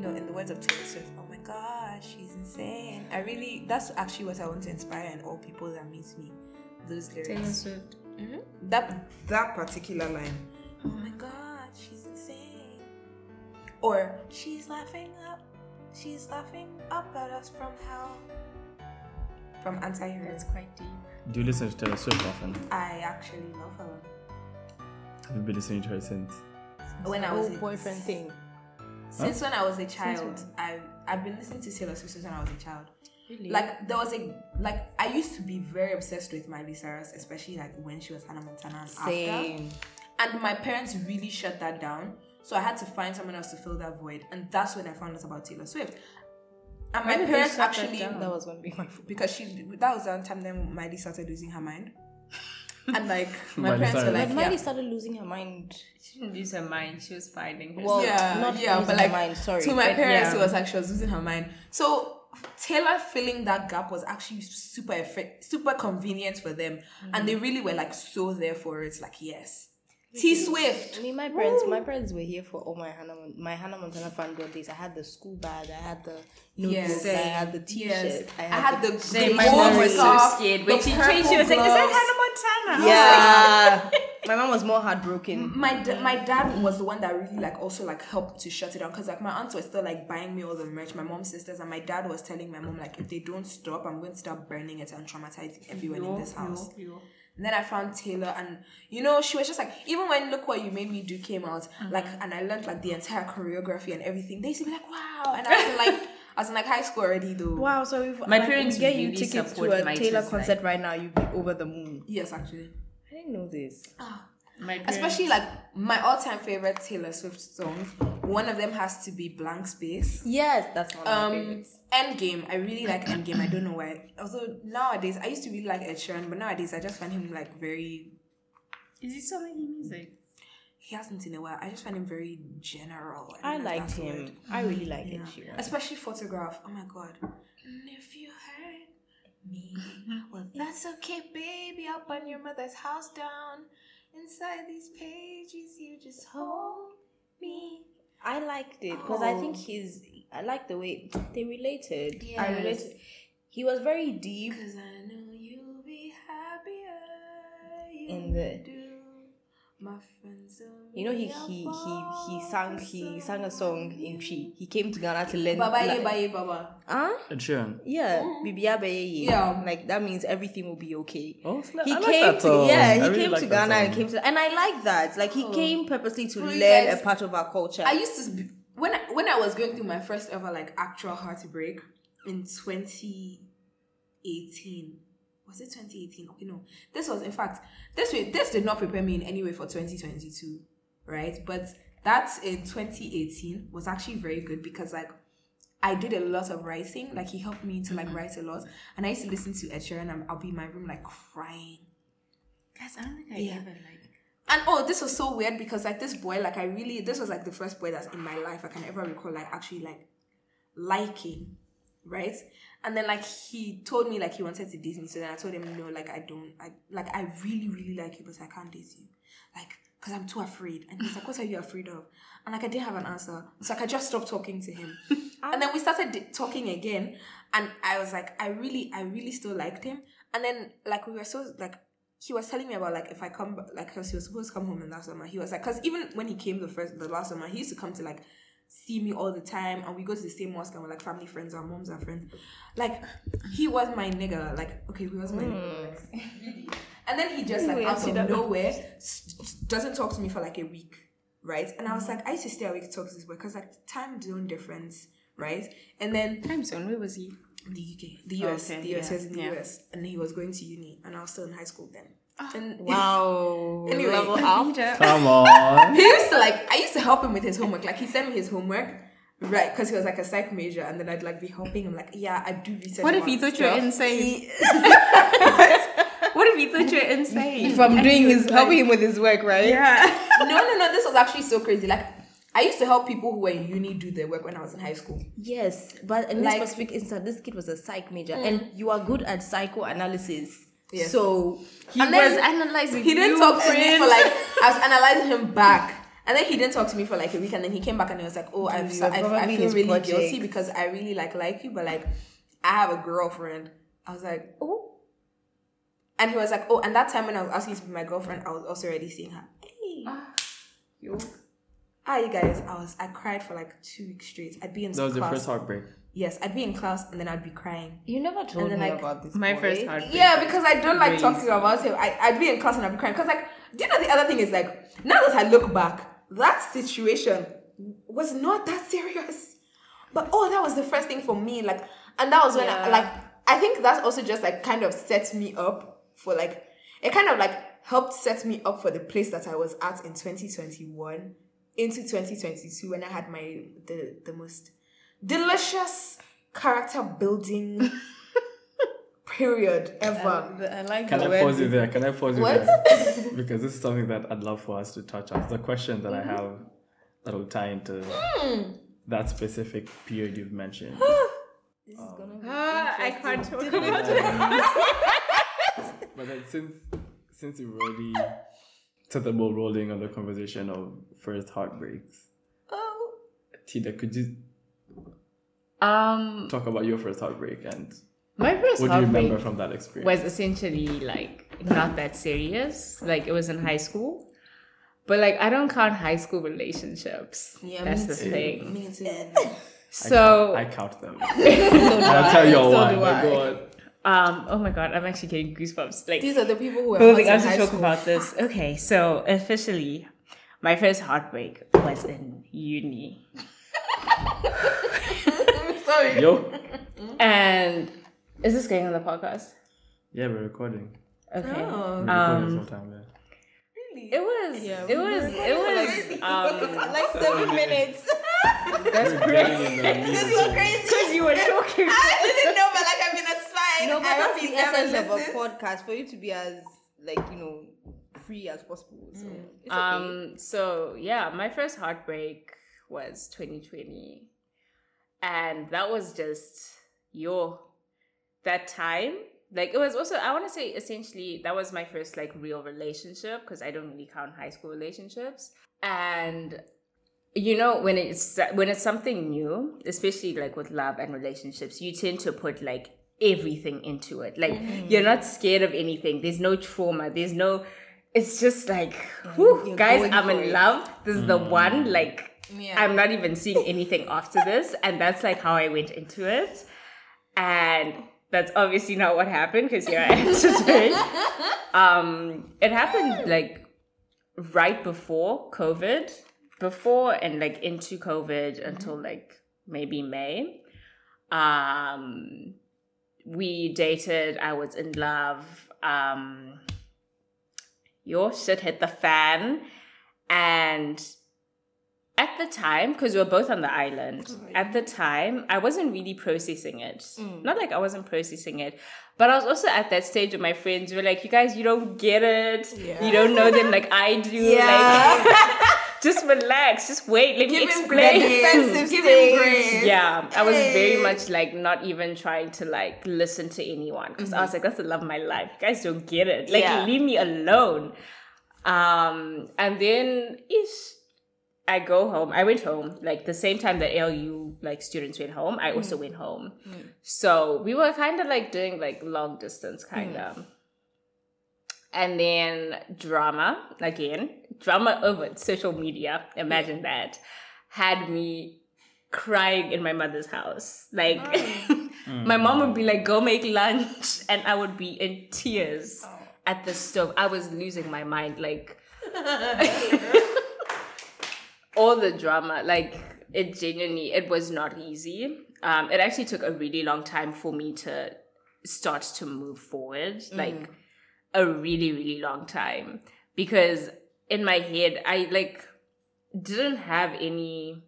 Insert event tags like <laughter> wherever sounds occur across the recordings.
no, in the words of Taylor Swift, oh my gosh, she's insane. I really, that's actually what I want to inspire in all people that meet me. Those lyrics. Taylor Swift. Mhm. That that particular line. Oh my god, she's insane. Or she's laughing up, she's laughing up at us from hell. From anti-hero. That's quite deep. Do you listen to Taylor Swift often? I actually love her. Have you been listening to her since? When I was a- boyfriend thing. Since when I was a child. I I've been listening to Taylor Swift since when I was a child. Really? Like there was a like I used to be very obsessed with Miley Cyrus, especially like when she was Hannah Montana and after. Same. And my parents really shut that down. So I had to find someone else to fill that void. And that's when I found out about Taylor Swift. And my parents shut that actually? That was gonna be my fault. <laughs> because she that was the one time then Miley started losing her mind. <laughs> And like my Miley parents were like, But yeah. Started losing her mind. she didn't lose her mind. She was finding herself. Well, yeah, not yeah, losing but her like mind, sorry, to my but parents, yeah. it was like she was losing her mind. So Taylor filling that gap was actually super effe- super convenient for them, and mm. they really were like so there for it. Like yes, T Swift. I mean, my parents, my parents were here for all my Hannah, my Hannah Montana fangirl days. I had the school bag, I had the notebooks, I had the T-shirt, Yes. I I had, had the, the, Same. My mom was so scared when she changed. She was like, "Is that. Hannah Montana?" yeah. <laughs> my mom was more heartbroken. my da- my dad was the one that really like also like helped to shut it down because like my aunts were still like buying me all the merch my mom's sisters and my dad was telling my mom like if they don't stop i'm going to start burning it and traumatizing everyone in this house and then I found Taylor, and you know, she was just like, even when Look What You Made Me Do came out, mm-hmm. like, and I learned like the entire choreography and everything, they used to be like, wow. And I was <laughs> like, I was in like high school already though. Wow, so if My like, parents we get really you tickets to a Taylor just, concert right now, you'd be over the moon. Yes, actually. I didn't know this. My parents- Especially like my all time favorite Taylor Swift songs. One of them has to be Blank Space. Yes, that's one of my Um, favorites. Endgame. I really like Endgame. I don't know why. Although nowadays, I used to really like Ed Sheeran, but nowadays I just find him like very. Is he still making music? He hasn't in a while. I just find him very general. I don't know if liked him. word. I really like Yeah. Ed Sheeran. Especially photograph. Oh my god. And if you hurt me, <laughs> well that's okay, baby. I'll burn your mother's house down. Inside these pages, you just hold me. I liked it because I think Oh. he's. I like the way they related. I related. He was very deep. Cause I know you'll be happier. You In the- You know, he he he he sang he sang a song in Twi. He came to Ghana to learn. Baba ye, like- baba ye, baba. Huh? Ed Sheeran. Yeah, mm. Bibia Beye. Yeah. like that means everything will be okay. Oh, snap. He I like came that to song. yeah, I he really came like to that Ghana and came to and I like that. Like he Oh. came purposely to Bro, learn guys- a part of our culture. I used to when I, when I was going through my first ever like actual heartbreak in 2018. Was it 2018? Okay, no. This was in fact this way this did not prepare me in any way for 2022, right? But that in 2018 was actually very good because like I did a lot of writing. Like he helped me to like mm-hmm. write a lot, and I used to listen to Ed Sheeran. And I'll be in my room like crying. Guys, I don't think I Yeah. ever like. And oh, this was so weird because like this boy, like I really, this was like the first boy that's in my life I can ever recall like actually like liking, right? And then like he told me like he wanted to date me, so then I told him no, like I don't, I like I really really like you, but I can't date you, like because I'm too afraid. And he's like, what are you afraid of? And like I didn't have an answer, so like I just stopped talking to him. <laughs> and then we started talking again, and I was like, I really, I really still liked him. And then like we were so like he was telling me about like if I come like because he was supposed to come home in that summer. He was like because even when he came the first the last summer, he used to come to like see me all the time, and we go to the same mosque and we're like family friends. Our moms are friends. Like he was my nigga. Like okay, he was my nigga. Hmm. Like. And then he just like Wait, out of nowhere doesn't talk to me for like a week, right? And I was hmm. like, I used to stay awake to talk to this boy because like time zone difference, right? And then Time zone. Where was he? the UK, the Oh, US, okay, the US, yeah, was in the yeah. US, and he was going to uni, and I was still in high school then. And <laughs> wow. Anyway. level up. Come <laughs> on. he used to like, I used to help him with his homework. Like he sent me his homework, right? Because he was like a psych major, and then I'd like be helping him. Like, yeah, I do research. What if he thought you were insane? <laughs> what if he thought you were insane? From And doing he his was helping him with his work, right? Yeah. No, no, no. This was actually so crazy. Like, I used to help people who were in uni do their work when I was in high school. Yes, but in Like- this specific instance, this kid was a psych major, and mm. you are good at psychoanalysis. Yes. So He And was analyzing. He didn't talk to me for like <laughs> I was analyzing him back. And then he didn't talk to me for like a week, and then he came back and he was like, "Oh, I've, You're I, I feel really project. guilty because I really like like you, but like I have a girlfriend." I was like, "Oh," and he was like, "Oh," and that time when I was asking to be my girlfriend, I was also already seeing her. Hey, Yo. ah, you guys, I was I cried for like two weeks straight. I'd be in That was your class. first heartbreak. Yes, I'd be in class and then I'd be crying. You never told then, me like, about this. My boy. first heartbreak. Yeah, because I don't like Raised. talking about him. I, I'd be in class and I'd be crying. Because, like, do you know the other thing is, like, now that I look back, that situation was not that serious. But, oh, that was the first thing for me. Like, and that was when, I, like, I think that also just, like, kind of set me up for, like, it kind of, like, helped set me up for the place that I was at in 2021 into 2022 when I had my, the, the most delicious character building <laughs> period ever. I like Can the I word- pause you there? Can I pause you What? there? <laughs> because this is something that I'd love for us to touch on. It's a question that I mm-hmm. have that will tie into hmm. that specific period you've mentioned. <gasps> This is um, gonna be Ah, I can't talk interesting. about it. <laughs> but then since since you've already set the ball rolling on the conversation of first heartbreaks, Oh. Tida, could you Um, talk about your first heartbreak and my first what do you heartbreak remember from that experience? was essentially like not that serious. Like it was in high school. But like I don't count high school relationships. Yeah, That's me the too. thing. Me too. <laughs> I So count, I count them. <laughs> So I'll tell you So why. do but I. um oh my god, I'm actually getting goosebumps. Like These are the people who are building hot up to talk school. about this. Okay, so officially my first heartbreak was in uni. <laughs> Sorry. Yo. <laughs> And is this going on the podcast? Yeah, we're recording. Okay. Oh, We're recording Um, full time, yeah. really? It was Yeah, it was it was um <laughs> like seven minutes. <laughs> that's We're getting in This meeting. is crazy. because you were talking. I didn't know, but like I mean, it's fine. No, but that's the essence of a podcast for you to be as like you know free as possible. So it's okay. Um so yeah, my first heartbreak was 2020. And that was just your that time. Like it was also I want to say essentially that was my first like real relationship because I don't really count high school relationships. And you know when it's when it's something new, especially like with love and relationships, you tend to put like everything into it. Like you're not scared of anything. There's no trauma. There's no it's just like whew, guys, I'm in it. love. This is the mm. one like Yeah. I'm not even seeing anything after this. And that's like how I went into it. And that's obviously not what happened because here I am <laughs> today. um, it happened like right before COVID, before and like into COVID until like maybe May. Um, we dated, I was in love. Um, your shit hit the fan. And at the time, because we were both on the island, at the time, I wasn't really processing it. Not like I wasn't processing it, but I was also at that stage with my friends. Were like, you guys, you don't get it. You don't know them like <laughs> I do. Like, <laughs> just relax. Just wait. Let me Give him explain. <laughs> Give him grace. Yeah, I was very much like not even trying to like listen to anyone because I was like, that's the love of my life. You guys don't get it. Like, Yeah. leave me alone. Um, and then ish, I go home. I went home like the same time that ALU like students went home. I also mm. went home. Mm. So we were kind of like doing like long distance kind of. Mm. And then drama again, drama over social media. Imagine that had me crying in my mother's house. Like oh. <laughs> my mom would be like, "Go make lunch," <laughs> and I would be in tears oh. at the stove. I was losing my mind. Like <laughs> all the drama, like it genuinely, it was not easy. Um, it actually took a really long time for me to start to move forward. Like a really, really long time. Because in my head, I like didn't have any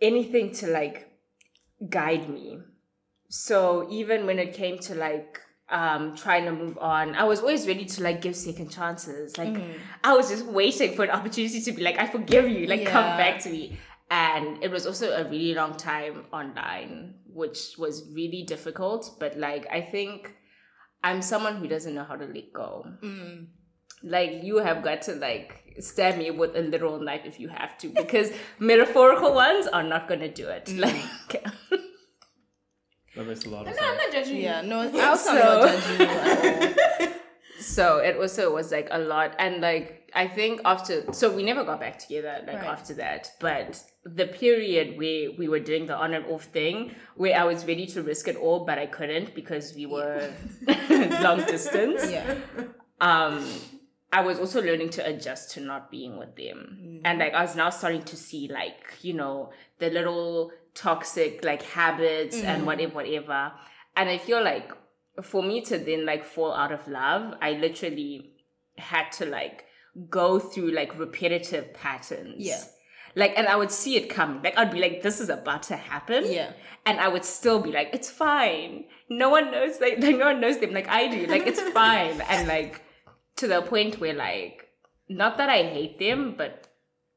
anything to like guide me. So even when it came to like um trying to move on, I was always ready to like give second chances. Like mm. I was just waiting for an opportunity to be like, I forgive you, like come back to me. And it was also a really long time online, which was really difficult. But like I think I'm someone who doesn't know how to let go. Mm. like you have got to like stab me with a literal knife if you have to because <laughs> metaphorical ones are not gonna do it mm. like <laughs> That makes a lot of No, I'm sense. not judging Yeah, you. no, I also So- am not judging you at all. <laughs> so it also was like a lot and like i think after so we never got back together like Right. after that but the period where we were doing the on and off thing where i was ready to risk it all but i couldn't because we were <laughs> long distance Yeah. um I was also learning to adjust to not being with them. And like I was now starting to see like, you know, the little toxic like habits and mm-hmm. whatever, whatever. And I feel like for me to then like fall out of love, I literally had to like go through like repetitive patterns. Yeah. Like and I would see it coming. Like I'd be like, this is about to happen. Yeah. And I would still be like, it's fine. No one knows like, <laughs> like no one knows them like I do. Like it's <laughs> fine. And like to the point where like not that I hate them, but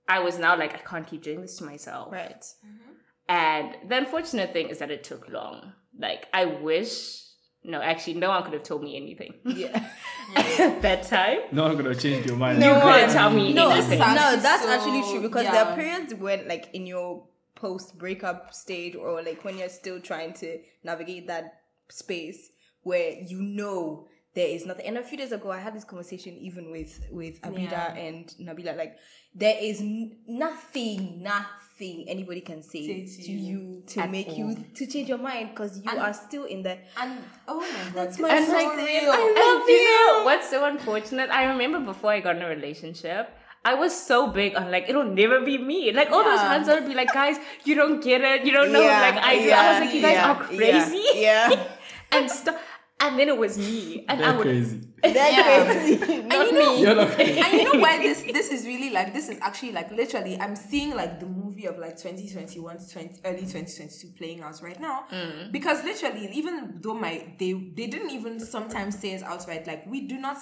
I was now like I can't keep doing this to myself. Right. Mm-hmm. And the unfortunate thing is that it took long. Like I wish no, actually no one could have told me anything Yeah. <laughs> at that time. No one could have changed your mind. You You couldn't can't. tell me No, anything. no, that's so- actually true because there are yeah. periods when, like, in your post breakup stage, or like when you're still trying to navigate that space where you know there is nothing. And a few days ago, I had this conversation even with with Abida Yeah. and Nabila. Like, there is n- nothing, nothing anybody can say Say to you to make you to change your mind because you And- are still in the. And oh my god, That's my And so like, real. I and love you you. know what's so unfortunate? I remember before I got in a relationship, I was so big on like it'll never be me. Like all those Yeah. hands would be like, guys, you don't get it, you don't know. Yeah, like I, I was like, you guys are crazy, Yeah, yeah. <laughs> and stuff. And then it was me, and I They're would. crazy. <laughs> That's Yeah. crazy. Not you know- me. You're not crazy. and you know why this this is really like this is actually like literally I'm seeing like the movie of like 2021 to 20, early 2022 playing out right now mm. because literally even though my they they didn't even sometimes say it outright like we do not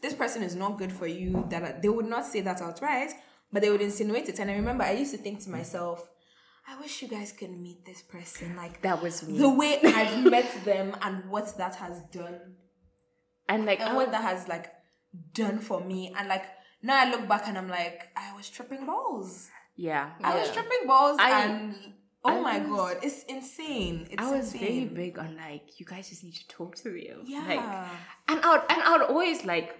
this person is not good for you that they would not say that outright but they would insinuate it and I remember I used to think to myself I wish you guys could meet this person like That was me. the way I've <laughs> met them and what that has done. And like and what that has like done for me. And like now I look back and I'm like I was tripping balls. Yeah, I was tripping balls I- and oh I my was- god it's insane. It's I was insane. very big on like you guys just need to talk to them. yeah. Like, and I would, and I would always like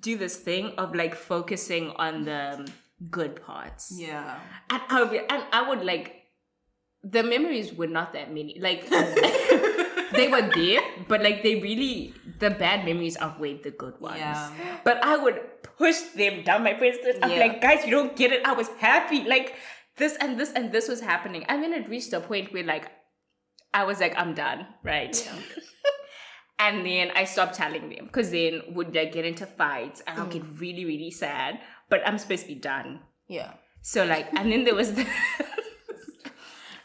do this thing of like focusing on the good parts. yeah And I would, and I would like the memories were not that many. Like <laughs> <laughs> they were there, but like they really the bad memories outweighed the good ones. Yeah. But I would push them down my face. I'm Yeah. like, guys, you don't get it. I was happy. Like this and this and this was happening. And then it reached a point where like I was like, I'm done, right? Yeah. <laughs> and then I stopped telling them because then would like get into fights and I'll get mm. really, really sad. But I'm supposed to be done. Yeah. So like, and then there was <laughs> the,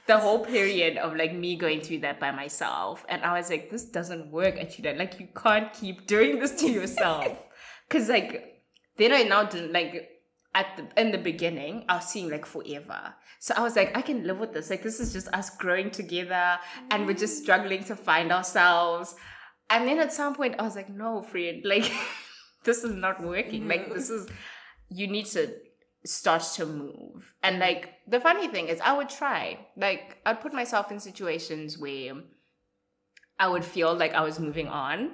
the whole period of like me going through that by myself, and I was like, this doesn't work, Achida. Like, you can't keep doing this to yourself, <laughs> because like, then I now didn't like at the in the beginning I was seeing like forever. So I was like, I can live with this. Like, this is just us growing together, and we're just struggling to find ourselves. And then at some point, I was like, no, friend, like, <laughs> this is not working. Like, this is you need to start to move. And like the funny thing is I would try. Like I'd put myself in situations where I would feel like I was moving on.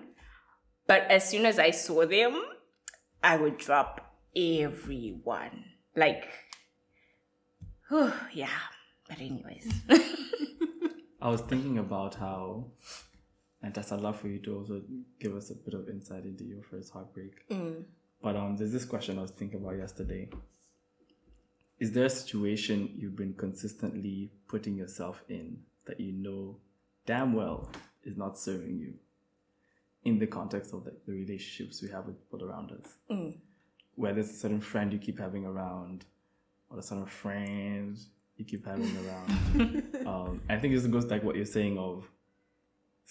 But as soon as I saw them, I would drop everyone. Like whew, yeah. But anyways. <laughs> I was thinking about how, and that's I'd love for you to also give us a bit of insight into your first heartbreak. Mm. But um, there's this question I was thinking about yesterday. Is there a situation you've been consistently putting yourself in that you know damn well is not serving you in the context of the, the relationships we have with people around us? Whether it's a certain friend you keep having around, or a certain friend you keep having around. <laughs> um, I think this goes like what you're saying of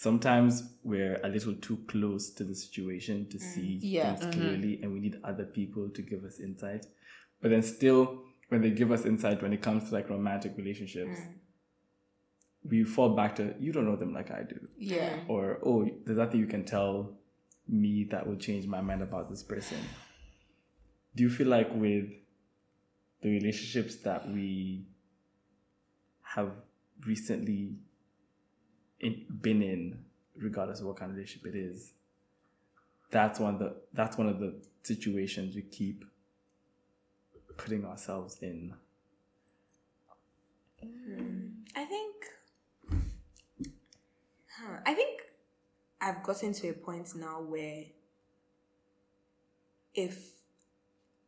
sometimes we're a little too close to the situation to mm. see Yeah. things mm-hmm. clearly and we need other people to give us insight. But then still when they give us insight when it comes to like romantic relationships mm. we fall back to you don't know them like i do. Yeah. Mm. or oh there's nothing you can tell me that will change my mind about this person. Do you feel like with the relationships that we have recently in, been in, regardless of what kind of relationship it is, that's one of the that's one of the situations we keep putting ourselves in. Mm. I think. Huh, I think I've gotten to a point now where if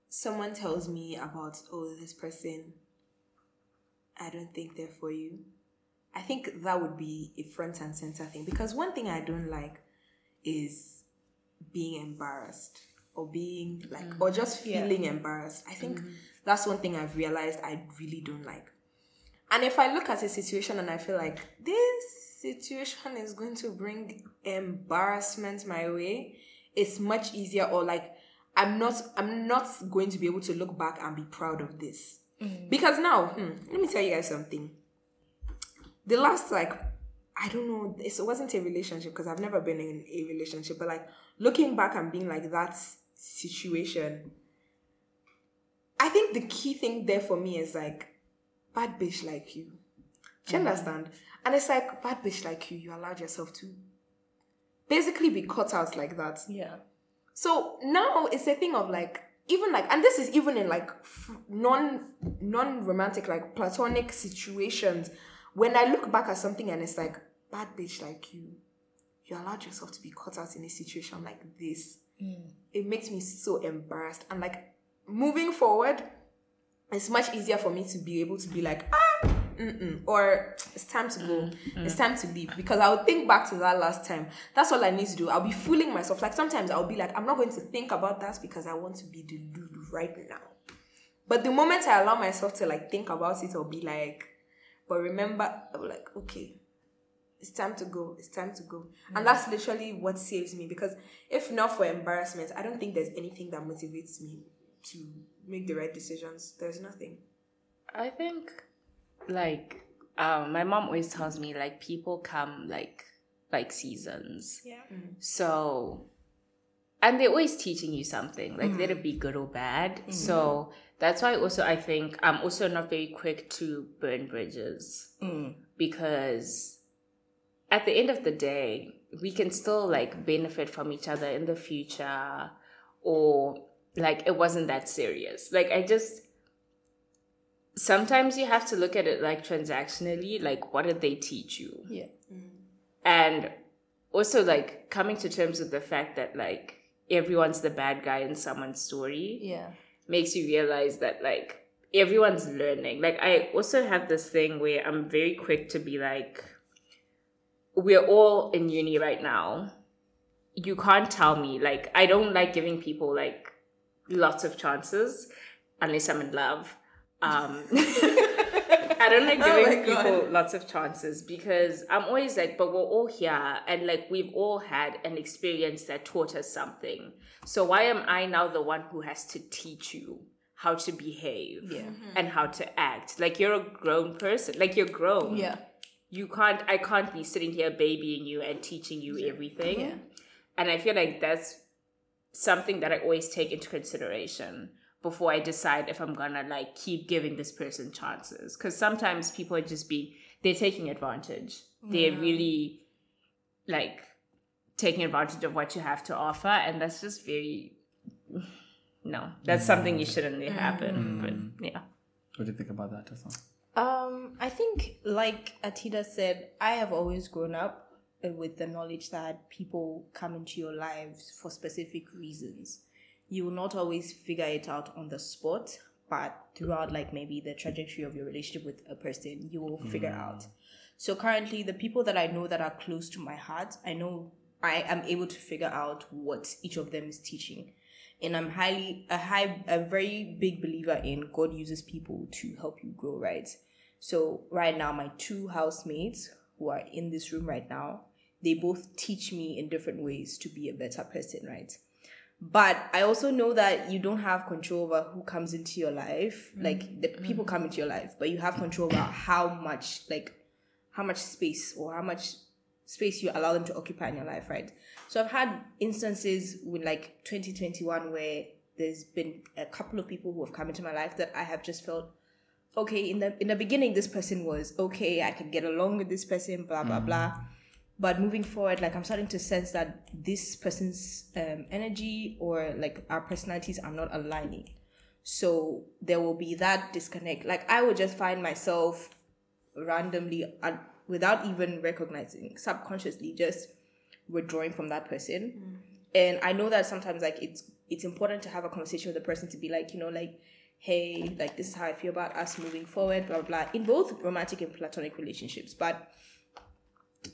someone tells me about, oh, this person, I don't think they're for you, I think that would be a front and center thing. Because one thing I don't like is being embarrassed or being like, mm. or just Yeah. feeling embarrassed. I think mm-hmm. that's one thing I've realized I really don't like. And if I look at a situation and I feel like this situation is going to bring embarrassment my way, it's much easier or like I'm not I'm not going to be able to look back and be proud of this. Mm. Because now, hmm, let me tell you guys something. The last like I don't know, it wasn't a relationship because I've never been in a relationship, but like looking back and being like that situation, I think the key thing there for me is like bad bitch like you. Do you mm-hmm. understand? And it's like bad bitch like you, you allowed yourself to basically be cut out like that. Yeah. So now it's a thing of like even like and this is even in like f- non non romantic like platonic situations when I look back at something and it's like bad bitch like you you allowed yourself to be caught out in a situation like this. Mm. It makes me so embarrassed. And like moving forward it's much easier for me to be able to be like ah mm-mm, or it's time to go. Mm, it's mm. time to leave. Because i'll think back to that last time. That's all i need to do. I'll be fooling myself. Like sometimes i'll be like i'm not going to think about that because i want to be the lulu right now. But the moment i allow myself to like think about it i'll be like but remember i'll be like okay it's time to go it's time to go. And mm. that's literally what saves me because if not for embarrassment i don't think there's anything that motivates me to make the right decisions. There's nothing. I think like um my mom always tells me like people come like like seasons. Yeah. Mm. So and they're always teaching you something, like mm. let it be good or bad. So that's why also I think I'm also not very quick to burn bridges. Mm. Because at the end of the day, we can still like benefit from each other in the future or like it wasn't that serious. Like I just sometimes you have to look at it like transactionally, like what did they teach you? Yeah. and also like coming to terms with the fact that like everyone's the bad guy in someone's story Yeah. Makes you realize that like everyone's learning like i also have this thing where i'm very quick to be like we're all in uni right now you can't tell me like i don't like giving people like lots of chances unless i'm in love um <laughs> I don't like <laughs> Oh giving God. people lots of chances because I'm always like, but we're all here and like we've all had an experience that taught us something. So why am I now the one who has to teach you how to behave Yeah. Mm-hmm. and how to act? Like you're a grown person, like you're grown. Yeah. You can't, I can't be sitting here babying you and teaching you everything. Yeah. And I feel like that's something that I always take into consideration before I decide if I'm gonna like keep giving this person chances. Because sometimes people are just be they're taking advantage. They're really like taking advantage of what you have to offer, and that's just very no. That's something you shouldn't let happen. But yeah. What do you think about that, Tessa? Um, I think, like Atida said, I have always grown up uh, with the knowledge that people come into your lives for specific reasons. You will not always figure it out on the spot, but throughout, like maybe the trajectory of your relationship with a person, you will figure out. So currently, the people that I know that are close to my heart, I know I am able to figure out what each of them is teaching and I'm highly a high a very big believer in God uses people to help you grow, right? So right now my two housemates who are in this room right now, they both teach me in different ways to be a better person, right? But I also know that you don't have control over who comes into your life. Mm-hmm. Like the people mm-hmm. come into your life, but you have control over how much like how much space or how much space you allow them to occupy in your life, right? So I've had instances with like 2021 where there's been a couple of people who have come into my life that I have just felt okay in the in the beginning this person was okay i can get along with this person blah blah blah. But moving forward like i'm starting to sense that this person's um, energy or like our personalities are not aligning. So there will be that disconnect. Like i would just find myself randomly without even recognizing subconsciously just withdrawing from that person. Mm. And i know that sometimes like it's it's important to have a conversation with the person to be like you know like hey like this is how i feel about us moving forward blah blah, blah in both romantic and platonic relationships. But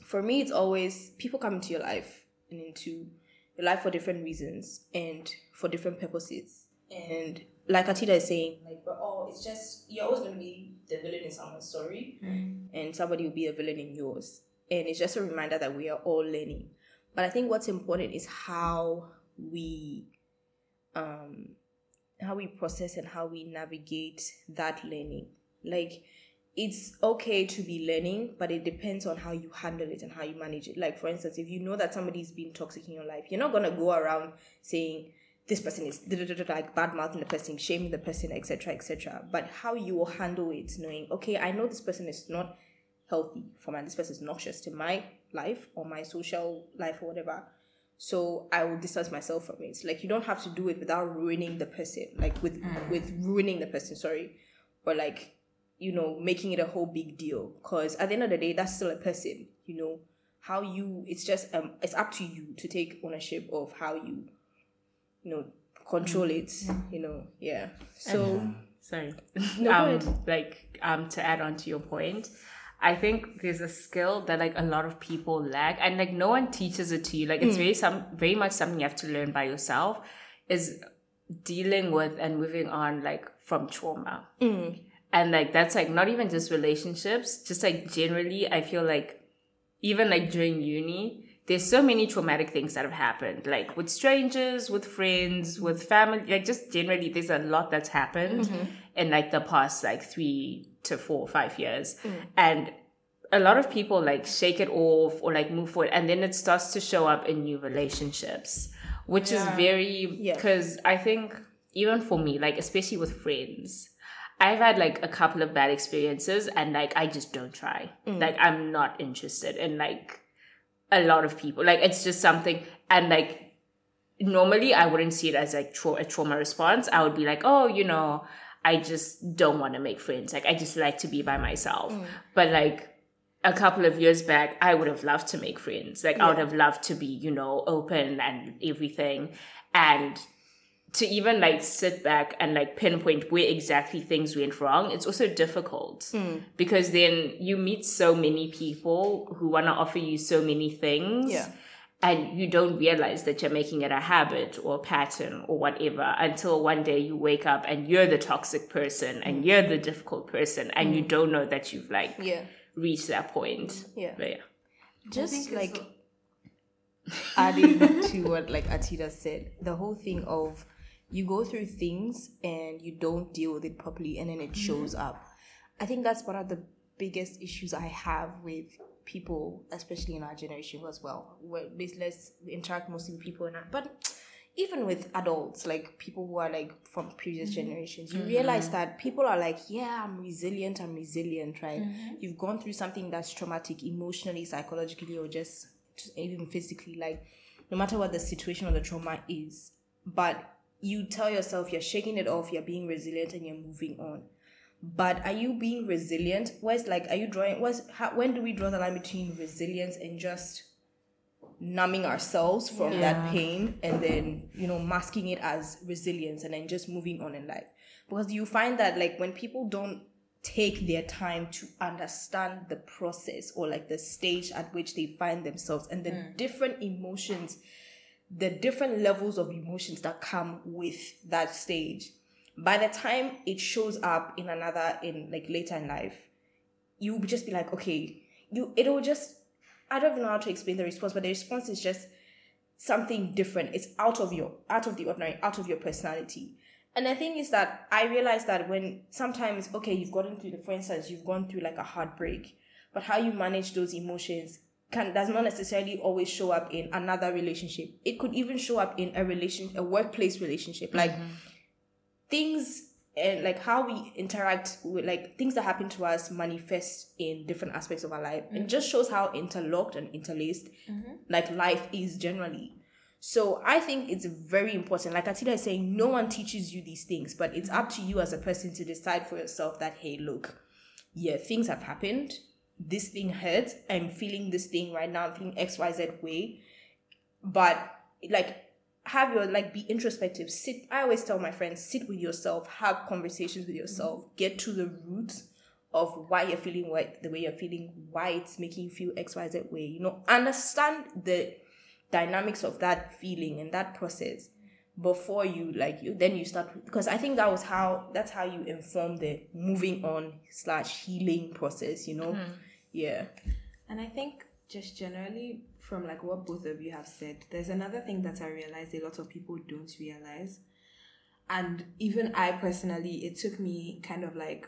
for me it's always people come into your life and into your life for different reasons and for different purposes. And like Atida is saying, like we're all it's just you're always gonna be the villain in someone's story and somebody will be a villain in yours. And it's just a reminder that we are all learning. But I think what's important is how we um how we process and how we navigate that learning. Like it's okay to be learning, but it depends on how you handle it and how you manage it. Like for instance, if you know that somebody's been toxic in your life, you're not gonna go around saying this person is like bad mouthing the person, shaming the person, etc., etc. But how you will handle it, knowing okay, I know this person is not healthy for my this person is noxious to my life or my social life or whatever. So I will distance myself from it. Like you don't have to do it without ruining the person, like with with ruining the person. Sorry, or like you know making it a whole big deal. Because at the end of the day, that's still a person. You know how you. It's just um. It's up to you to take ownership of how you, you know, control it. You know. Yeah. So sorry <laughs> No, um like um to add on to your point i think there's a skill that like a lot of people lack and like no one teaches it to you like it's very some very much something you have to learn by yourself is dealing with and moving on like from trauma and like that's like not even just relationships just like generally i feel like even like during uni there's so many traumatic things that have happened like with strangers with friends with family like just generally there's a lot that's happened mm-hmm. in like the past like three to four or five years. Mm. And a lot of people like shake it off or like move forward and then it starts to show up in new relationships which is very Yeah. because i think even for me like especially with friends I've had like a couple of bad experiences and like I just don't try. Mm. Like I'm not interested in like a lot of people. Like it's just something and like normally I wouldn't see it as like tra- a trauma response. I would be like, "Oh, you know, I just don't want to make friends. Like I just like to be by myself." Mm. But like a couple of years back, I would have loved to make friends. Like I would have loved to be, you know, open and everything. And to even like sit back and like pinpoint where exactly things went wrong, it's also difficult because then you meet so many people who want to offer you so many things. Yeah. And you don't realize that you're making it a habit or a pattern or whatever until one day you wake up and you're the toxic person and you're the difficult person and you don't know that you've like yeah. reached that point. Yeah. But yeah. just like adding to what like Atida said, the whole thing of you go through things and you don't deal with it properly and then it mm-hmm. shows up. I think that's one of the biggest issues I have with people, especially in our generation as well. Where basically let's interact mostly with people in our, but even with adults, like people who are like from previous mm-hmm. generations, you realize mm-hmm. that people are like, yeah, I'm resilient, I'm resilient, right? You've gone through something that's traumatic emotionally, psychologically, or just, just even physically, like no matter what the situation or the trauma is, but you tell yourself you're shaking it off, you're being resilient, and you're moving on. But are you being resilient? Where's like, are you drawing? What's how, when do we draw the line between resilience and just numbing ourselves from that pain and then you know masking it as resilience and then just moving on in life because you find that like when people don't take their time to understand the process or like the stage at which they find themselves and the mm. different emotions the different levels of emotions that come with that stage by the time it shows up in another in like later in life you would just be like okay you it'll just I don't even know how to explain the response, but the response is just something different. It's out of your out of the ordinary, out of your personality. And the thing is that I realized that when sometimes, okay, you've gotten through the for instance, you've gone through like a heartbreak, but how you manage those emotions can does not necessarily always show up in another relationship. It could even show up in a relation a workplace relationship. Like mm-hmm. things and like how we interact with like things that happen to us manifest in different aspects of our life. And mm-hmm. just shows how interlocked and interlaced mm-hmm. like life is generally. So i think it's very important. Like atida is saying no one teaches you these things but it's up to you as a person to decide for yourself that hey look yeah things have happened this thing hurts i'm feeling this thing right now i'm feeling xyz way. But like have your like be introspective. Sit i always tell my friends sit with yourself have conversations with yourself. Mm-hmm. Get to the root of why you're feeling what the way you're feeling why it's making you feel xyz way you know? Understand the dynamics of that feeling and that process before you like you then you start because i think that was how that's how you inform the moving on slash healing process you know mm. Yeah And I think just generally from like what both of you have said, there's another thing that I realized a lot of people don't realize. And even I personally, it took me kind of like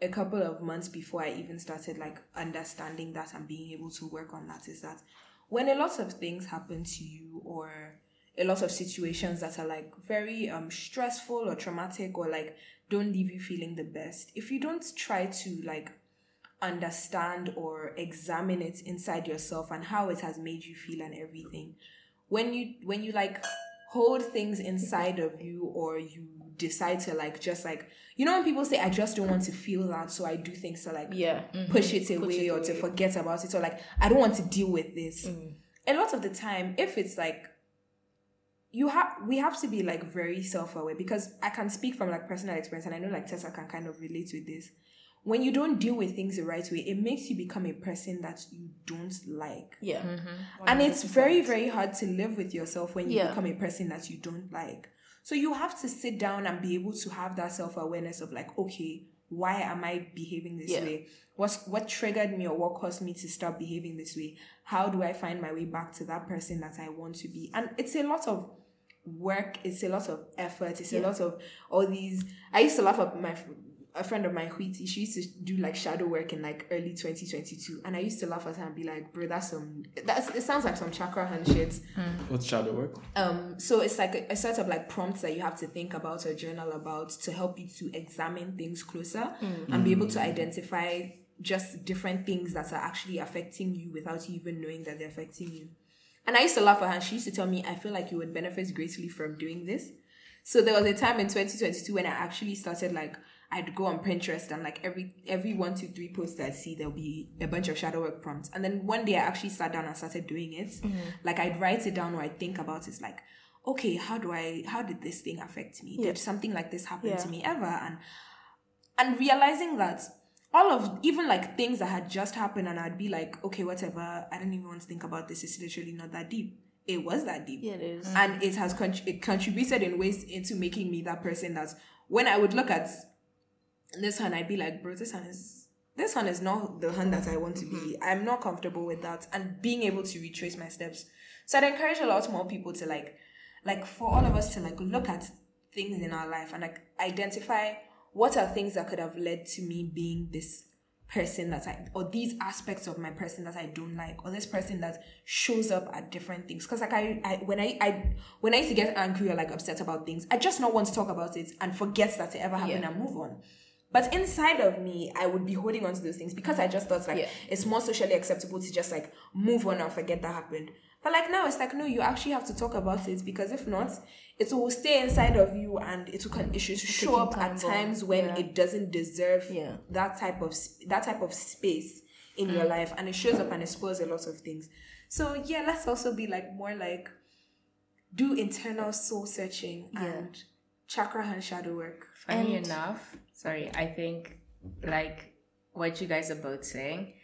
a couple of months before I even started like understanding that and being able to work on that is that when a lot of things happen to you or a lot of situations that are like very um stressful or traumatic or like don't leave you feeling the best if you don't try to like understand or examine it inside yourself and how it has made you feel and everything. When you when you like hold things inside of you or you decide to like just like you know when people say i just don't want to feel that so i do things to like yeah mm-hmm. push it away it or to forget about it or like i don't want to deal with this. Mm. A lot of the time if it's like you have we have to be like very self-aware because i can speak from like personal experience and i know like tessa can kind of relate with this when you don't deal with things the right way it makes you become a person that you don't like. Yeah. And it's very very hard to live with yourself when you Yeah. become a person that you don't like. So you have to sit down and be able to have that self-awareness of like okay why am i behaving this Yeah. way? What's what triggered me or what caused me to start behaving this way? How do i find my way back to that person that i want to be? And it's a lot of work it's a lot of effort it's a lot of all these i used to laugh at my a friend of mine Huiti, she used to do like shadow work in like early 2022 and i used to laugh at her and be like bro that's some that's it sounds like some chakra hand shit. Hmm. What's shadow work? um so it's like a, a sort of like prompts that you have to think about or journal about to help you to examine things closer hmm. and be able to hmm. identify just different things that are actually affecting you without you even knowing that they're affecting you. And i used to laugh at her and she used to tell me i feel like you would benefit greatly from doing this. So there was a time in 2022 when i actually started like I'd go on Pinterest and like every every one, two, three posts I'd see there'll be a bunch of shadow work prompts. And then one day I actually sat down and started doing it. Mm-hmm. Like I'd write it down or I'd think about it like, okay, how do I how did this thing affect me? Did something like this happen Yeah. to me ever? And and realizing that all of even like things that had just happened and I'd be like, okay, whatever, I don't even want to think about this. It's literally not that deep. It was that deep yeah it is and it has con- it contributed in ways into making me that person that when I would look at this hand, I'd be like, bro, this hand is this hand is not the hand that I want to be. Mm-hmm. I'm not comfortable with that, and being able to retrace my steps. So I'd encourage a lot more people to like, like for all of us to like look at things in our life and like identify what are things that could have led to me being this person that I or these aspects of my person that I don't like or this person that shows up at different things because like I, I when I, I when I used to get angry or like upset about things I just not want to talk about it and forget that it ever happened Yeah. and move on but inside of me I would be holding on to those things because I just thought like Yeah. it's more socially acceptable to just like move on and forget that happened but like now it's like no you actually have to talk about it because if not it will stay inside of you and it will con- it should show up at times when Yeah. it doesn't deserve Yeah. that type of sp- that type of space in your life and it shows up and exposes a lot of things so yeah let's also be like more like do internal soul searching and chakra and shadow work Funny And- enough, sorry, I think like what you guys are both saying,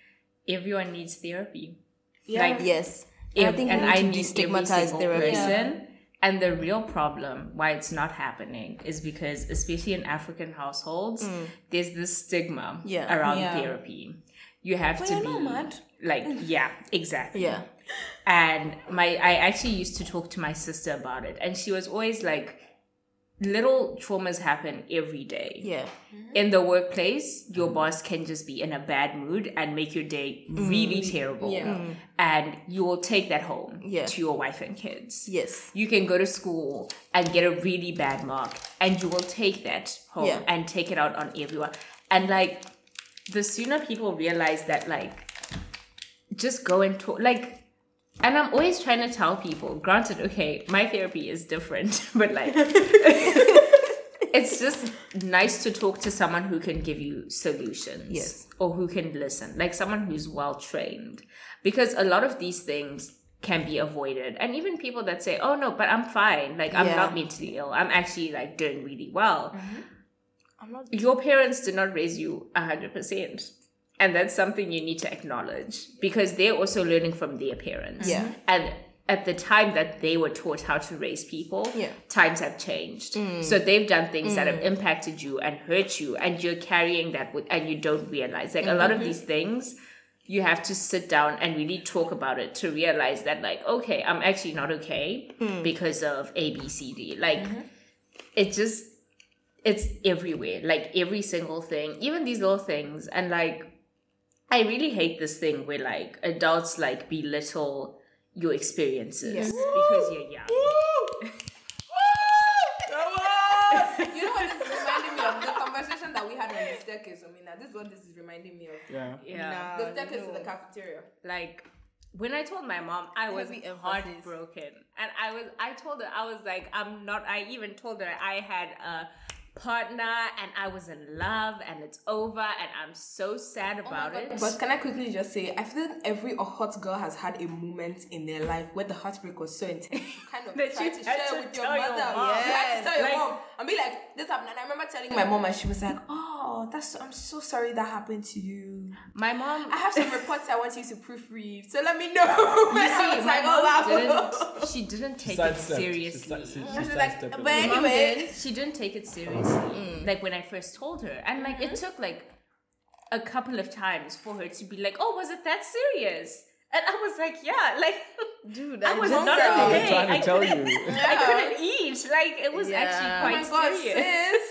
everyone needs therapy. yeah Like yes If, I think and I to need destigmatize every single therapy. person. And the real problem why it's not happening is because, especially in African households, mm. there's this stigma Yeah. around Yeah. therapy. You have Well, to be mad. like, yeah, exactly. yeah And my I actually used to talk to my sister about it, and she was always like, little traumas happen every day. Yeah. In the workplace, your boss can just be in a bad mood and make your day really mm. terrible. Yeah. Mm. And you will take that home Yeah. to your wife and kids. Yes. You can go to school and get a really bad mark, and you will take that home Yeah. and take it out on everyone. And like, the sooner people realize that, like, just go and talk, like, and I'm always trying to tell people, granted, okay, my therapy is different, <laughs> but like, <laughs> it's just nice to talk to someone who can give you solutions. Yes. Or who can listen, like someone who's well trained. Because a lot of these things can be avoided. And even people that say, oh no, but I'm fine. Like, I'm Yeah. not mentally ill. I'm actually like doing really well. Mm-hmm. I'm not. Your parents did not raise you 100%. And that's something you need to acknowledge because they're also learning from their parents. Yeah. And at the time that they were taught how to raise people, Yeah. times have changed. Mm. So they've done things that have mm. impacted you and hurt you, and you're carrying that with, and you don't realize. Like a lot of mm-hmm. these things, you have to sit down and really talk about it to realize that, like, okay, I'm actually not okay mm. because of A, B, C, D. Like, mm-hmm. it just, it's everywhere. Like every single thing, even these little things, and like, I really hate this thing where like adults like belittle your experiences because you're young. <laughs> You know what this is reminding me of? The conversation that we had on the staircase, Omina. This is what this is reminding me of. Yeah. Yeah. The staircase to the cafeteria. like when I told my mom, I was heartbroken, and I was, I told her, I was like, I'm not. I even told her I had a partner and I was in love and it's over and I'm so sad oh about it. But can I quickly just say, I feel that every hot girl has had a moment in their life where the heartbreak was so intense. You <laughs> kind of That try to share to with your tell your mother. mom. You had to tell your mom and be like, this happened. And I remember telling my mom, and she was like, "Oh, that's I'm so sorry that happened to you. My mom, I have some <laughs> reports I want you to proofread, so let me know." you <laughs> see, my like, mom "Oh wow." didn't. <laughs> She didn't take it seriously. she- She she was like, but anyway, she didn't take it seriously like when i first told her and like it mm-hmm. took like a couple of times for her to be like oh was it that serious and i was like yeah like Dude, i was not said- I've been okay I tell couldn't- you. i couldn't eat like it was Yeah. Oh actually my quite god, serious sis.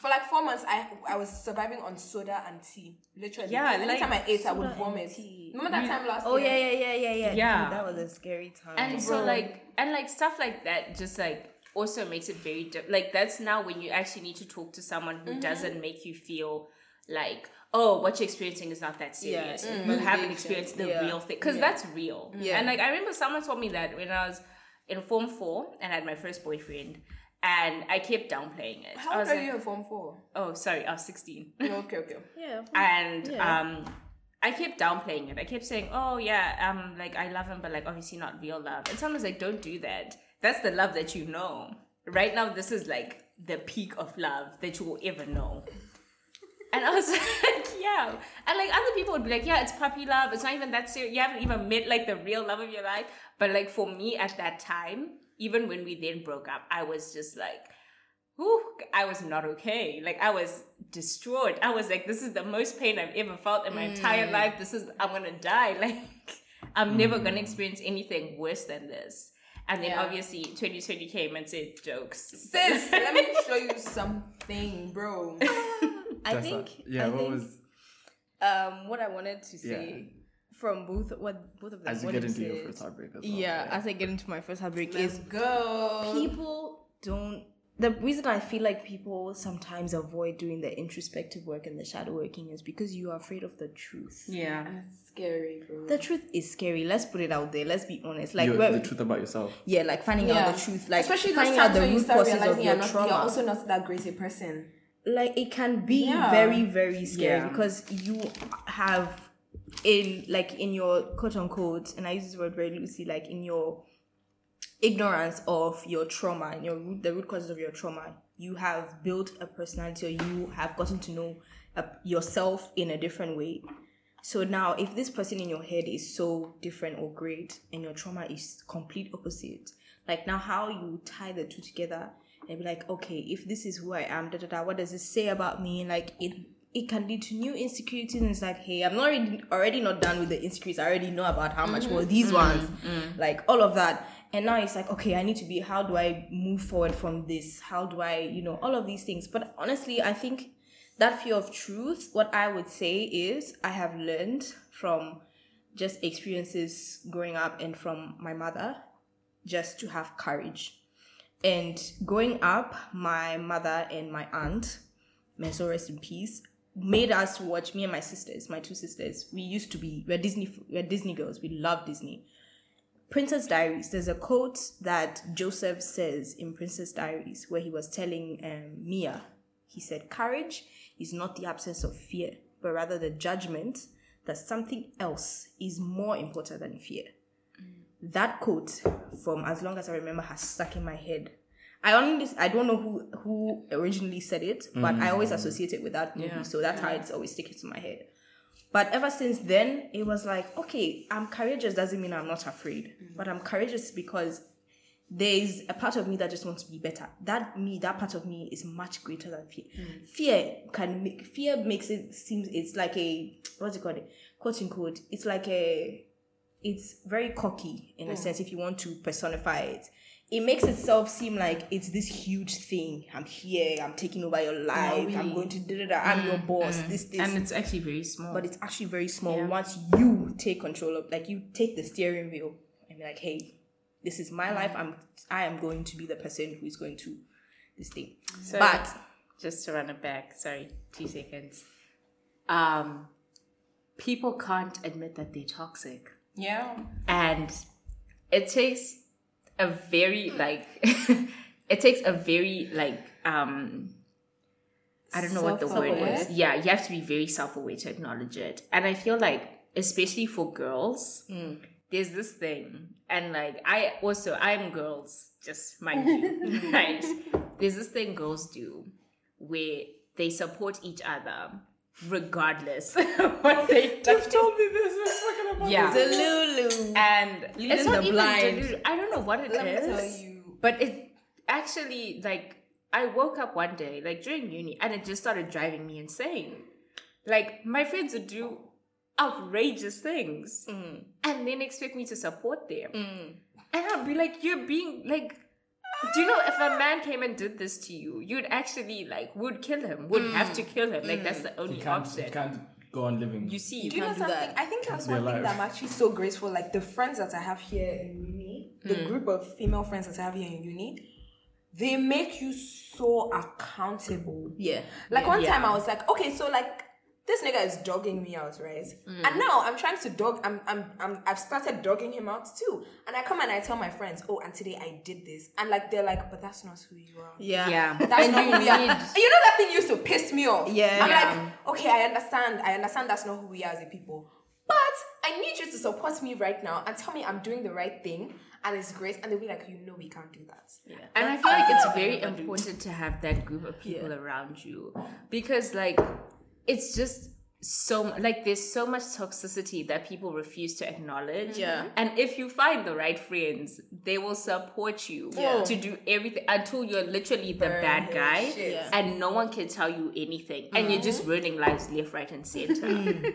For like four months, I I was surviving on soda and tea. Literally. Yeah, Because anytime like, I ate, I would vomit. Remember that time last Oh year? yeah, yeah, yeah, yeah, yeah. Yeah. Dude, that was a scary time. and so like and like stuff like that just like also makes it very di- like that's now when you actually need to talk to someone Mm-hmm. who doesn't make you feel like oh what you're experiencing is not that Yeah, serious mm. you haven't experienced the Yeah. real thing because that's real Yeah. and like i remember someone told me that when i was in form four and I had my first boyfriend and i kept downplaying it How old was are like you in Form 4? oh sorry i was 16 <laughs> okay, okay. yeah. and Yeah. um I kept downplaying it. I kept saying, "Oh yeah, um, like I love him, but like obviously not real love." And someone was like, "Don't do that. That's the love that you know. Right now, this is like the peak of love that you will ever know." <laughs> And I was <laughs> like, "Yeah." And like other people would be like, "Yeah, it's puppy love. It's not even that serious. You haven't even met like the real love of your life." But like for me at that time, even when we then broke up, I was just like, whew, I was not okay. Like I was distraught. I was like, this is the most pain I've ever felt in my entire life. This is I'm gonna die. <laughs> Like I'm never gonna experience anything worse than this. And then Yeah. obviously 2020 came and said jokes. Sis, <laughs> let me show you something, bro. <laughs> I That's think. not- yeah, I what think, was um what I wanted to say from both what both of them as you get you into your first heartbreak as well? Yeah, as I get into my first heartbreak Let's is go. people don't the reason I feel like people sometimes avoid doing the introspective work and the shadow working is because you are afraid of the truth. Yeah. It's scary, bro. The truth is scary. Let's put it out there. Let's be honest. Like, Your- we're- the truth about yourself. yeah, like finding out the truth, like especially those finding out the when you root start causes of realizing you're, your not, trauma. you're also not that great a person. like it can be Yeah. very very scary Yeah. because you have in like in your quote unquote and i use this word very loosely like in your ignorance of your trauma and your root the root causes of your trauma you have built a personality or you have gotten to know uh, yourself in a different way. So now if this person in your head is so different or great and your trauma is complete opposite like now how you tie the two together and be like okay if this is who i am da, da, da, what does this say about me? Like it it can lead to new insecurities and it's like hey i'm not already, already not done with the insecurities. I already know about how much more mm-hmm. these mm-hmm. ones mm-hmm. like all of that. And now it's like okay i need to be how do i move forward from this? How do i you know all of these things. But honestly i think that fear of truth what i would say is i have learned from just experiences growing up and from my mother just to have courage. And growing up, my mother and my aunt, may so rest in peace, made us watch me and my sisters, my two sisters. We used to be we're Disney we're Disney girls. We love Disney. Princess Diaries. There's a quote that Joseph says in Princess Diaries where he was telling um, Mia. He said, "Courage is not the absence of fear, but rather the judgment that something else is more important than fear." that quote from as long as I remember has stuck in my head. I only I don't know who who originally said it, but I always mm. associate it with that movie, so that's how it's always sticking to my head. But ever since then, it was like, okay, I'm courageous doesn't mean I'm not afraid, mm. but I'm courageous because there's a part of me that just wants to be better. That me, that part of me is much greater than fear. Mm. Fear can make fear makes it seems it's like a what's it called? Quote unquote. It's like a it's very cocky in a sense if you want to personify it. It makes itself seem like it's this huge thing. I'm here. I'm taking over your life. I'm going to da da da. I'm your boss. This this. and it's actually very small. but it's actually very small. Once you take control of, like you take the steering wheel and be like, hey, this is my life. I'm I am going to be the person who is going to this thing. So- but just to run it back, sorry, two seconds. Um, people can't admit that they're toxic. Yeah. and it takes a very like <laughs> it takes a very like um i don't know what the word is. Yeah you have to be very self-aware to acknowledge it. And i feel like especially for girls there's this thing and like i also i'm girls just mind you <laughs> right? There's this thing girls do where they support each other regardless <laughs> of what they do. told me this. We're talking about yeah the Lulu. and Leading it's not the even blind. delulu- I don't know what it is, Let me tell you. but it actually like I woke up one day like during uni and it just started driving me insane. Like my friends would do outrageous things Mm. and then expect me to support them, and I'd be like, "You're being like." Do you know if a man came and did this to you, you'd actually like would kill him, would mm. have to kill him. Like that's the mm. only You can't, option. you can't go on living. You see, Do you know something? that. I think that's Be one thing alive. that I'm actually so grateful. Like the friends that I have here in uni, the mm. group of female friends that I have here in uni, they make you so accountable. Yeah. Like one Yeah. time I was like, okay, so like this nigga is dogging me out, right? Mm. And now I'm trying to dog. I'm, I'm, I'm, I've started dogging him out too. And I come and I tell my friends, oh, and today I did this, and like they're like, but that's not who you are. Yeah. yeah, That's not you who we are. you know that thing used to piss me off. Yeah. I'm Yeah. like, okay, I understand. I understand that's not who we are as a people. But I need you to support me right now and tell me I'm doing the right thing and it's great. And they'll be like, you know, we can't do that. Yeah. And I feel like it's very important to have that group of people around you because, like, it's just so like there's so much toxicity that people refuse to acknowledge. Yeah. And if you find the right friends, they will support you Yeah. to do everything until you're literally the bad guy. Yeah. and no one can tell you anything. And you're just ruining lives left, right, and center.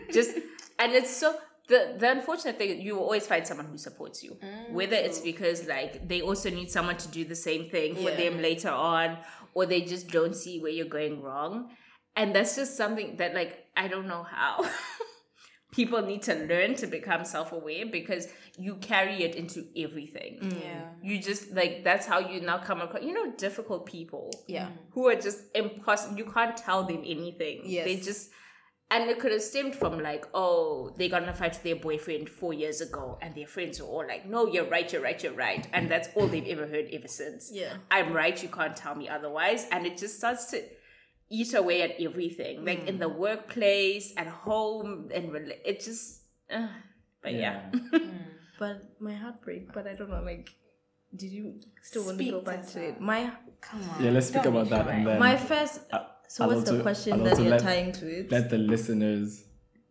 <laughs> just and it's so the the unfortunate thing you will always find someone who supports you. Whether it's because like they also need someone to do the same thing for Yeah. them later on, or they just don't see where you're going wrong. And that's just something that like I don't know how. <laughs> People need to learn to become self-aware because you carry it into everything. Mm. Yeah. You just like that's how you now come across you know difficult people Yeah. who are just impossible. You can't tell them anything. Yes. They just, and it could have stemmed from like, oh, they got in a fight with their boyfriend four years ago, and their friends were all like, no, you're right, you're right, you're right. And that's all they've ever heard ever since. Yeah. I'm right, you can't tell me otherwise. And it just starts to eat away at everything, like in the workplace, at home, and rela- it just, uh, but yeah. <laughs> <laughs> But my heartbreak, but I don't know, like, did you still want to go back to that. it? My Come on. Yeah, let's speak about that and then my first. I- So I'll what's the question I'll that also you're let- tying to it? let the listeners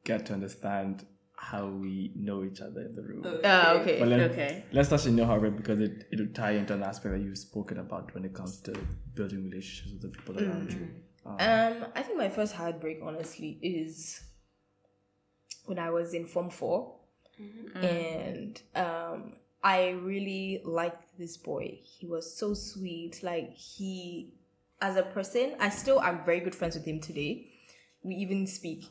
get to understand how we know each other in the room. Ah, okay. But let, Okay. let's actually know how it because it it'll tie into an aspect that you've spoken about when it comes to building relationships with the people around you. Um, I think my first heartbreak, honestly, is when I was in Form 4 and um, I really liked this boy. He was so sweet. Like he, as a person, I still am very good friends with him today. We even speak.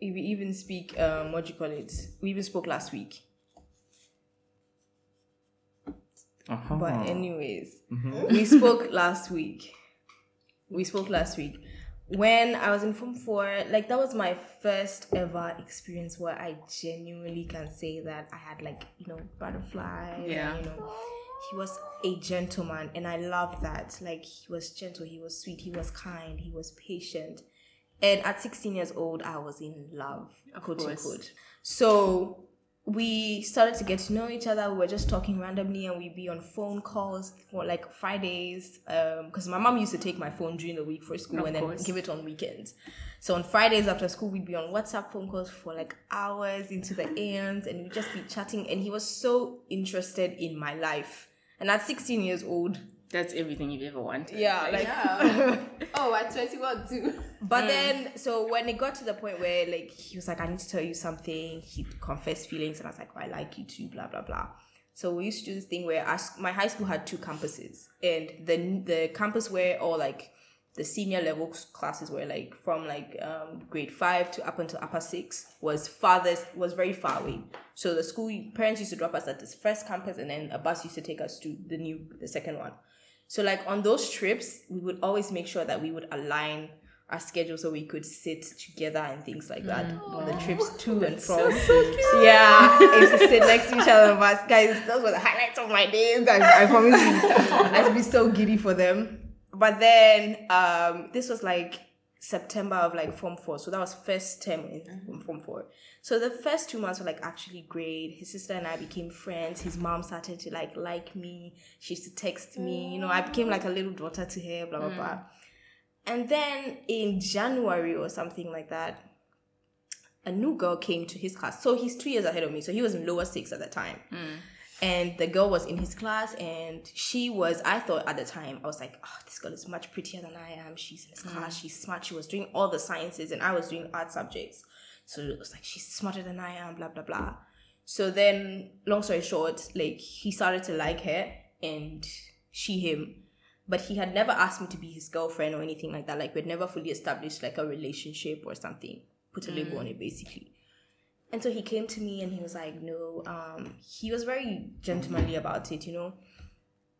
We even speak. Um, what do you call it? We even spoke last week. Uh-huh. But anyways, we spoke last week. We spoke last week. When I was in Form 4, like that was my first ever experience where I genuinely can say that I had like, you know, butterflies. Yeah. And, you know, he was a gentleman and I love that. Like he was gentle, he was sweet, he was kind, he was patient. And at 16 years old, I was in love, quote course. unquote. So we started to get to know each other. We were just talking randomly, and we'd be on phone calls for like Fridays. Um, because my mom used to take my phone during the week for school Of and then give it on weekends. So on Fridays after school, we'd be on WhatsApp phone calls for like hours into the AMs, and we'd just be chatting. And he was so interested in my life. And at 16 years old, That's everything you've ever wanted. yeah, like Yeah. <laughs> oh, at 21 too. But then, so when it got to the point where like he was like, I need to tell you something, he confessed feelings, and I was like, oh, I like you too, blah blah blah. So we used to do this thing where our, my high school had two campuses, and the the campus where all like the senior level classes were like from like um, grade five to up until upper six was farthest was very far away. So the school parents used to drop us at this first campus, and then a bus used to take us to the new the second one. So like on those trips, we would always make sure that we would align our schedule so we could sit together and things like that on the trips to and from. Yeah, <laughs> I used to sit next to each other. But guys, those were the highlights of my days. I, I promise you, I'd be so giddy for them. But then um, this was like September of like Form Four, so that was first term in Form Four. So the first two months were like actually great. His sister and I became friends. His mom started to like like me. She used to text me. You know, I became like a little daughter to her. Blah blah mm. blah. And then in January or something like that, a new girl came to his class. So he's two years ahead of me. So he was in lower six at the time. Mm. And the girl was in his class, and she was, I thought at the time, I was like, oh, this girl is much prettier than I am. She's in his mm. class, she's smart. She was doing all the sciences, and I was doing art subjects. So it was like, she's smarter than I am, blah, blah, blah. So then, long story short, like, he started to like her, and she him but he had never asked me to be his girlfriend or anything like that. Like we'd never fully established like a relationship or something. Put a label on it basically. And so he came to me and he was like, no, um, he was very gentlemanly about it, you know.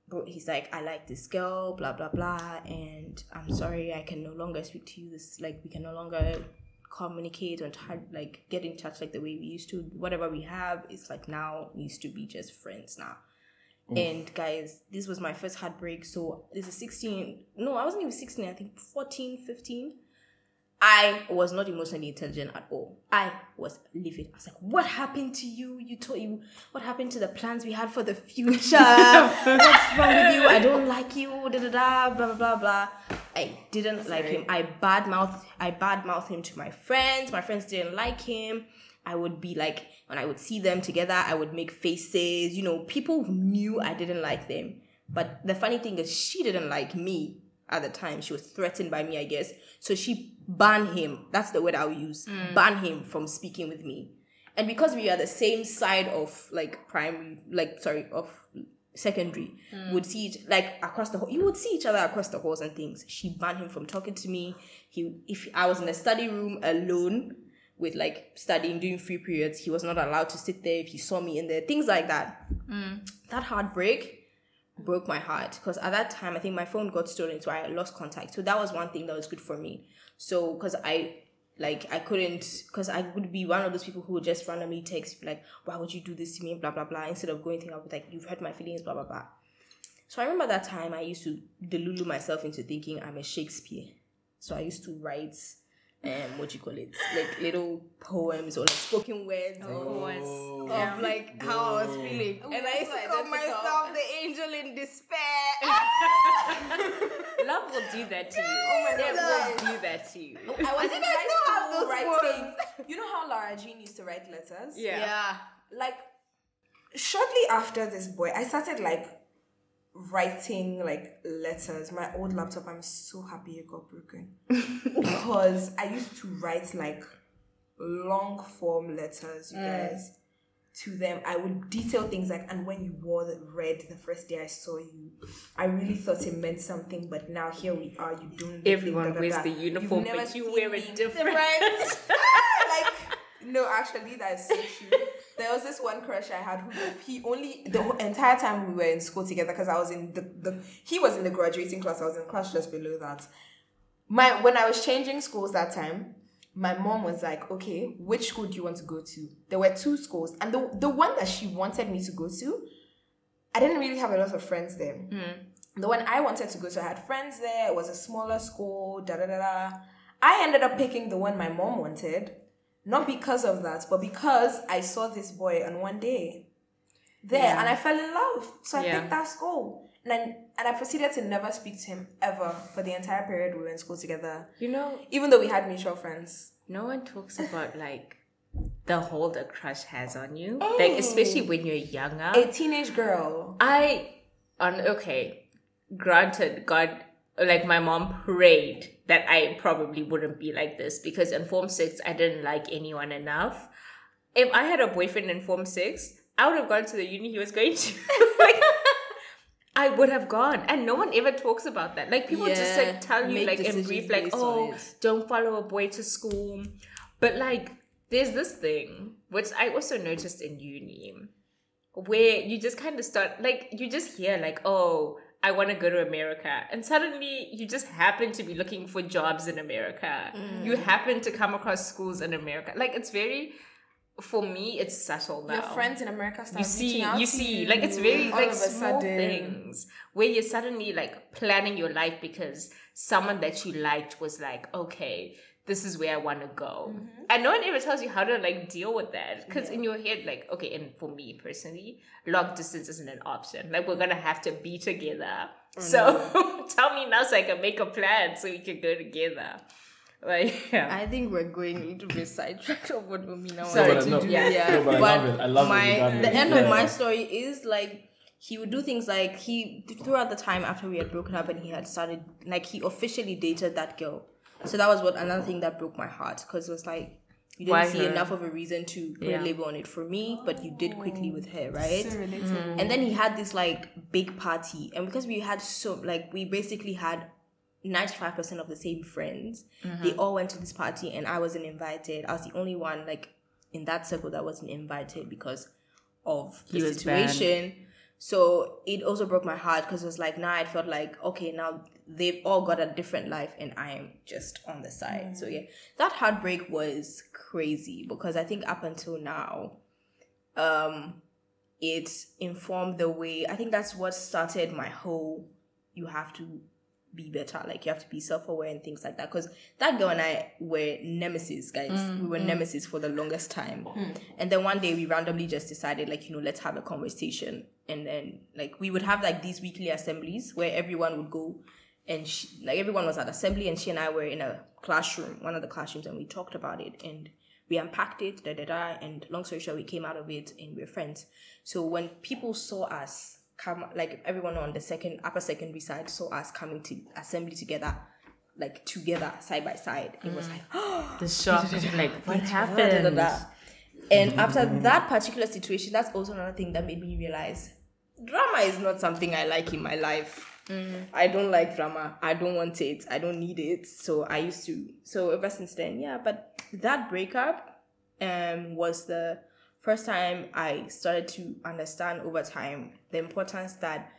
But he's like, I like this girl, blah blah blah, and I'm sorry I can no longer speak to you. This like we can no longer communicate or try, like get in touch like the way we used to. Whatever we have is like now needs to be just friends now. And guys, this was my first heartbreak. So this is 16. No, I wasn't even 16. I think 14, 15. I was not emotionally intelligent at all. I was livid. I was like, what happened to you? You told you what happened to the plans we had for the future? <laughs> What's wrong with you? I don't like you, da da da, blah blah blah blah. I didn't like him. I bad mouth I bad mouth him to my friends. My friends didn't like him. I would be like when I would see them together, I would make faces. You know, people knew I didn't like them. But the funny thing is, she didn't like me at the time. She was threatened by me, I guess. So she banned him. That's the word I'll use. Hmm. Ban him from speaking with me. And because we are the same side of like primary, like sorry, of secondary, mm. would see each like across the hall. You would see each other across the halls and things. She banned him from talking to me. He, if I was in the study room alone with like studying, doing free periods, he was not allowed to sit there if he saw me in there. Things like that. Mm. That heartbreak broke my heart because at that time I think my phone got stolen, so I lost contact. So that was one thing that was good for me. So because I like I couldn't because I would be one of those people who would just randomly text like, "Why would you do this to me?" Blah blah blah. Instead of going through, I would like, "You've hurt my feelings." Blah blah blah. So I remember that time I used to delulu myself into thinking I'm a Shakespeare. So I used to write um what you call it like little poems or like spoken words Oh, of like how I was feeling. and I used to call myself the angel in despair. <laughs> Love will do that to you. Oh my It God. will do that to you. Oh, I was in think I high have school those writing. You know how Lara Jean used to write letters? Yeah. Like, shortly after this boy, I started like writing like letters. My old laptop, I'm so happy it got broken <laughs> because I used to write like long form letters, you mm. guys. To them, I would detail things like, and when you wore the red the first day I saw you, I really thought it meant something, but now here we are. You don't. Everyone wears the uniform, but you wear it me different. <laughs> like no actually that's so true there was this one crush i had who he only the whole entire time we were in school together because i was in the, the he was in the graduating class i was in class just below that my when i was changing schools that time my mom was like okay which school do you want to go to there were two schools and the, the one that she wanted me to go to i didn't really have a lot of friends there hmm. the one I wanted to go to, I had friends there. It was a smaller school. Da da da da. I ended up picking the one my mom wanted, not because of that, but because I saw this boy on one day there, and I fell in love. So I Yeah. picked that school, and I, and I proceeded to never speak to him ever for the entire period we were in school together, You know, even though we had mutual friends. no one talks about like the hold a crush has on you. Like oh. especially when you're younger. A teenage girl. I on okay, granted, God like my mom prayed that I probably wouldn't be like this because in Form Six I didn't like anyone enough. If I had a boyfriend in Form Six, I would have gone to the uni he was going to. <laughs> like I would have gone, and no one ever talks about that. Like people just like tell you like in brief, like oh, don't follow a boy to school. But like, there's this thing which I also noticed in uni, where you just kind of start like you just hear like oh I want to go to America, and suddenly you just happen to be looking for jobs in America. You Mm. happen to come across schools in America. Like it's very, for me, it's settled now. Your friends in America start you see you see you like it's very like small sudden. things where you're suddenly like planning your life because someone that you liked was like okay this is where i want to go. Mm-hmm. and no one ever tells you how to like deal with that because in your head like okay and for me personally long distance isn't an option. Like we're gonna have to be together. Oh, so <laughs> tell me now so i can make a plan so we can go together like <laughs> yeah I think we're going a little bit sidetracked of what Omina Sorry wanted to no, to do. yeah. Yeah, no, but I love it. I love my regardless. the end of my story is like he would do things like he throughout the time after we had broken up and he had started like he officially dated that girl. So that was what another thing that broke my heart because it was like you didn't Why see her? enough of a reason to put Yeah. a label on it for me, but you did quickly with her, right? So relatable. Mm. And then he had this like big party, and because we had so like we basically had ninety five percent of the same friends, they all went to this party, and I wasn't invited. I was the only one like in that circle that wasn't invited because of the He situation. So it also broke my heart because it was like now I felt like okay now they've all got a different life and I am just on the side. So yeah, that heartbreak was crazy because I think up until now, um, it informed the way I think that's what started my whole you have to be better like you have to be self-aware and things like that. Because that girl and i were nemesis guys. Mm, we were mm. nemesis for the longest time. Mm. And then one day we randomly just decided like you know let's have a conversation. And then like we would have like these weekly assemblies where everyone would go and she, like everyone was at assembly and she and i were in a classroom one of the classrooms and we talked about it and we unpacked it da da da. And long story short we came out of it and we're friends. So when people saw us come like everyone on the second upper secondary side saw us coming to assembly together like together side by side it was like <gasps> the shock <laughs> like what da, da, happened da. and after that particular situation that's also another thing that made me realize drama is not something i like in my life I don't like drama. I don't want it. I don't need it. So I used to. So ever since then, yeah. But that breakup um was the first time I started to understand over time the importance that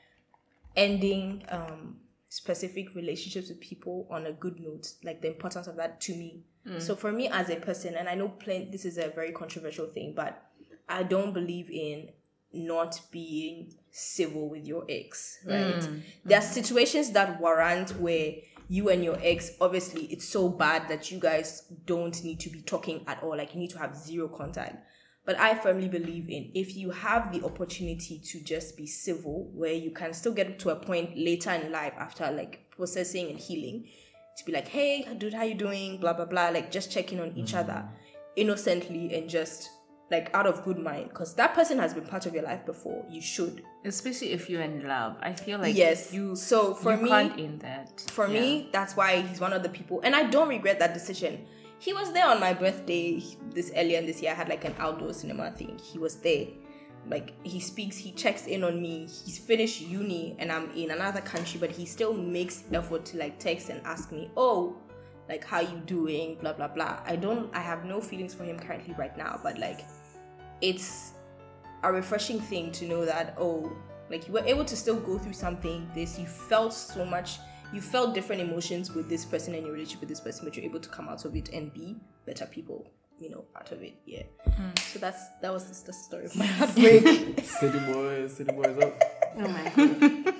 ending um specific relationships with people on a good note, like the importance of that to me. So for me as a person, and I know plain this is a very controversial thing, but I don't believe in not being civil with your ex, right? There are situations that warrant where you and your ex, obviously, it's so bad that you guys don't need to be talking at all. Like, you need to have zero contact. But I firmly believe in if you have the opportunity to just be civil, where you can still get to a point later in life after like processing and healing, to be like, hey, dude, how you doing? Blah blah blah. Like just checking on each other mm. innocently and just like out of good mind because that person has been part of your life before. You should. Especially if you're in love. I feel like yes. you so for you me, can't in that. for Yeah. me, that's why he's one of the people, and I don't regret that decision. He was there on my birthday this earlier in this year. I had like an outdoor cinema thing. He was there. Like he speaks, he checks in on me. He's finished uni, and I'm in another country, but he still makes effort to like text and ask me, "Oh, like how you doing?" Blah blah blah. I don't. I have no feelings for him currently right now, but like, it's a refreshing thing to know that oh like you were able to still go through something this you felt so much you felt different emotions with this person and your relationship with this person but you're able to come out of it and be better people you know out of it yeah mm-hmm. so that's that was the, the story of my <laughs> heartbreak City boys, city boys up. Oh my god.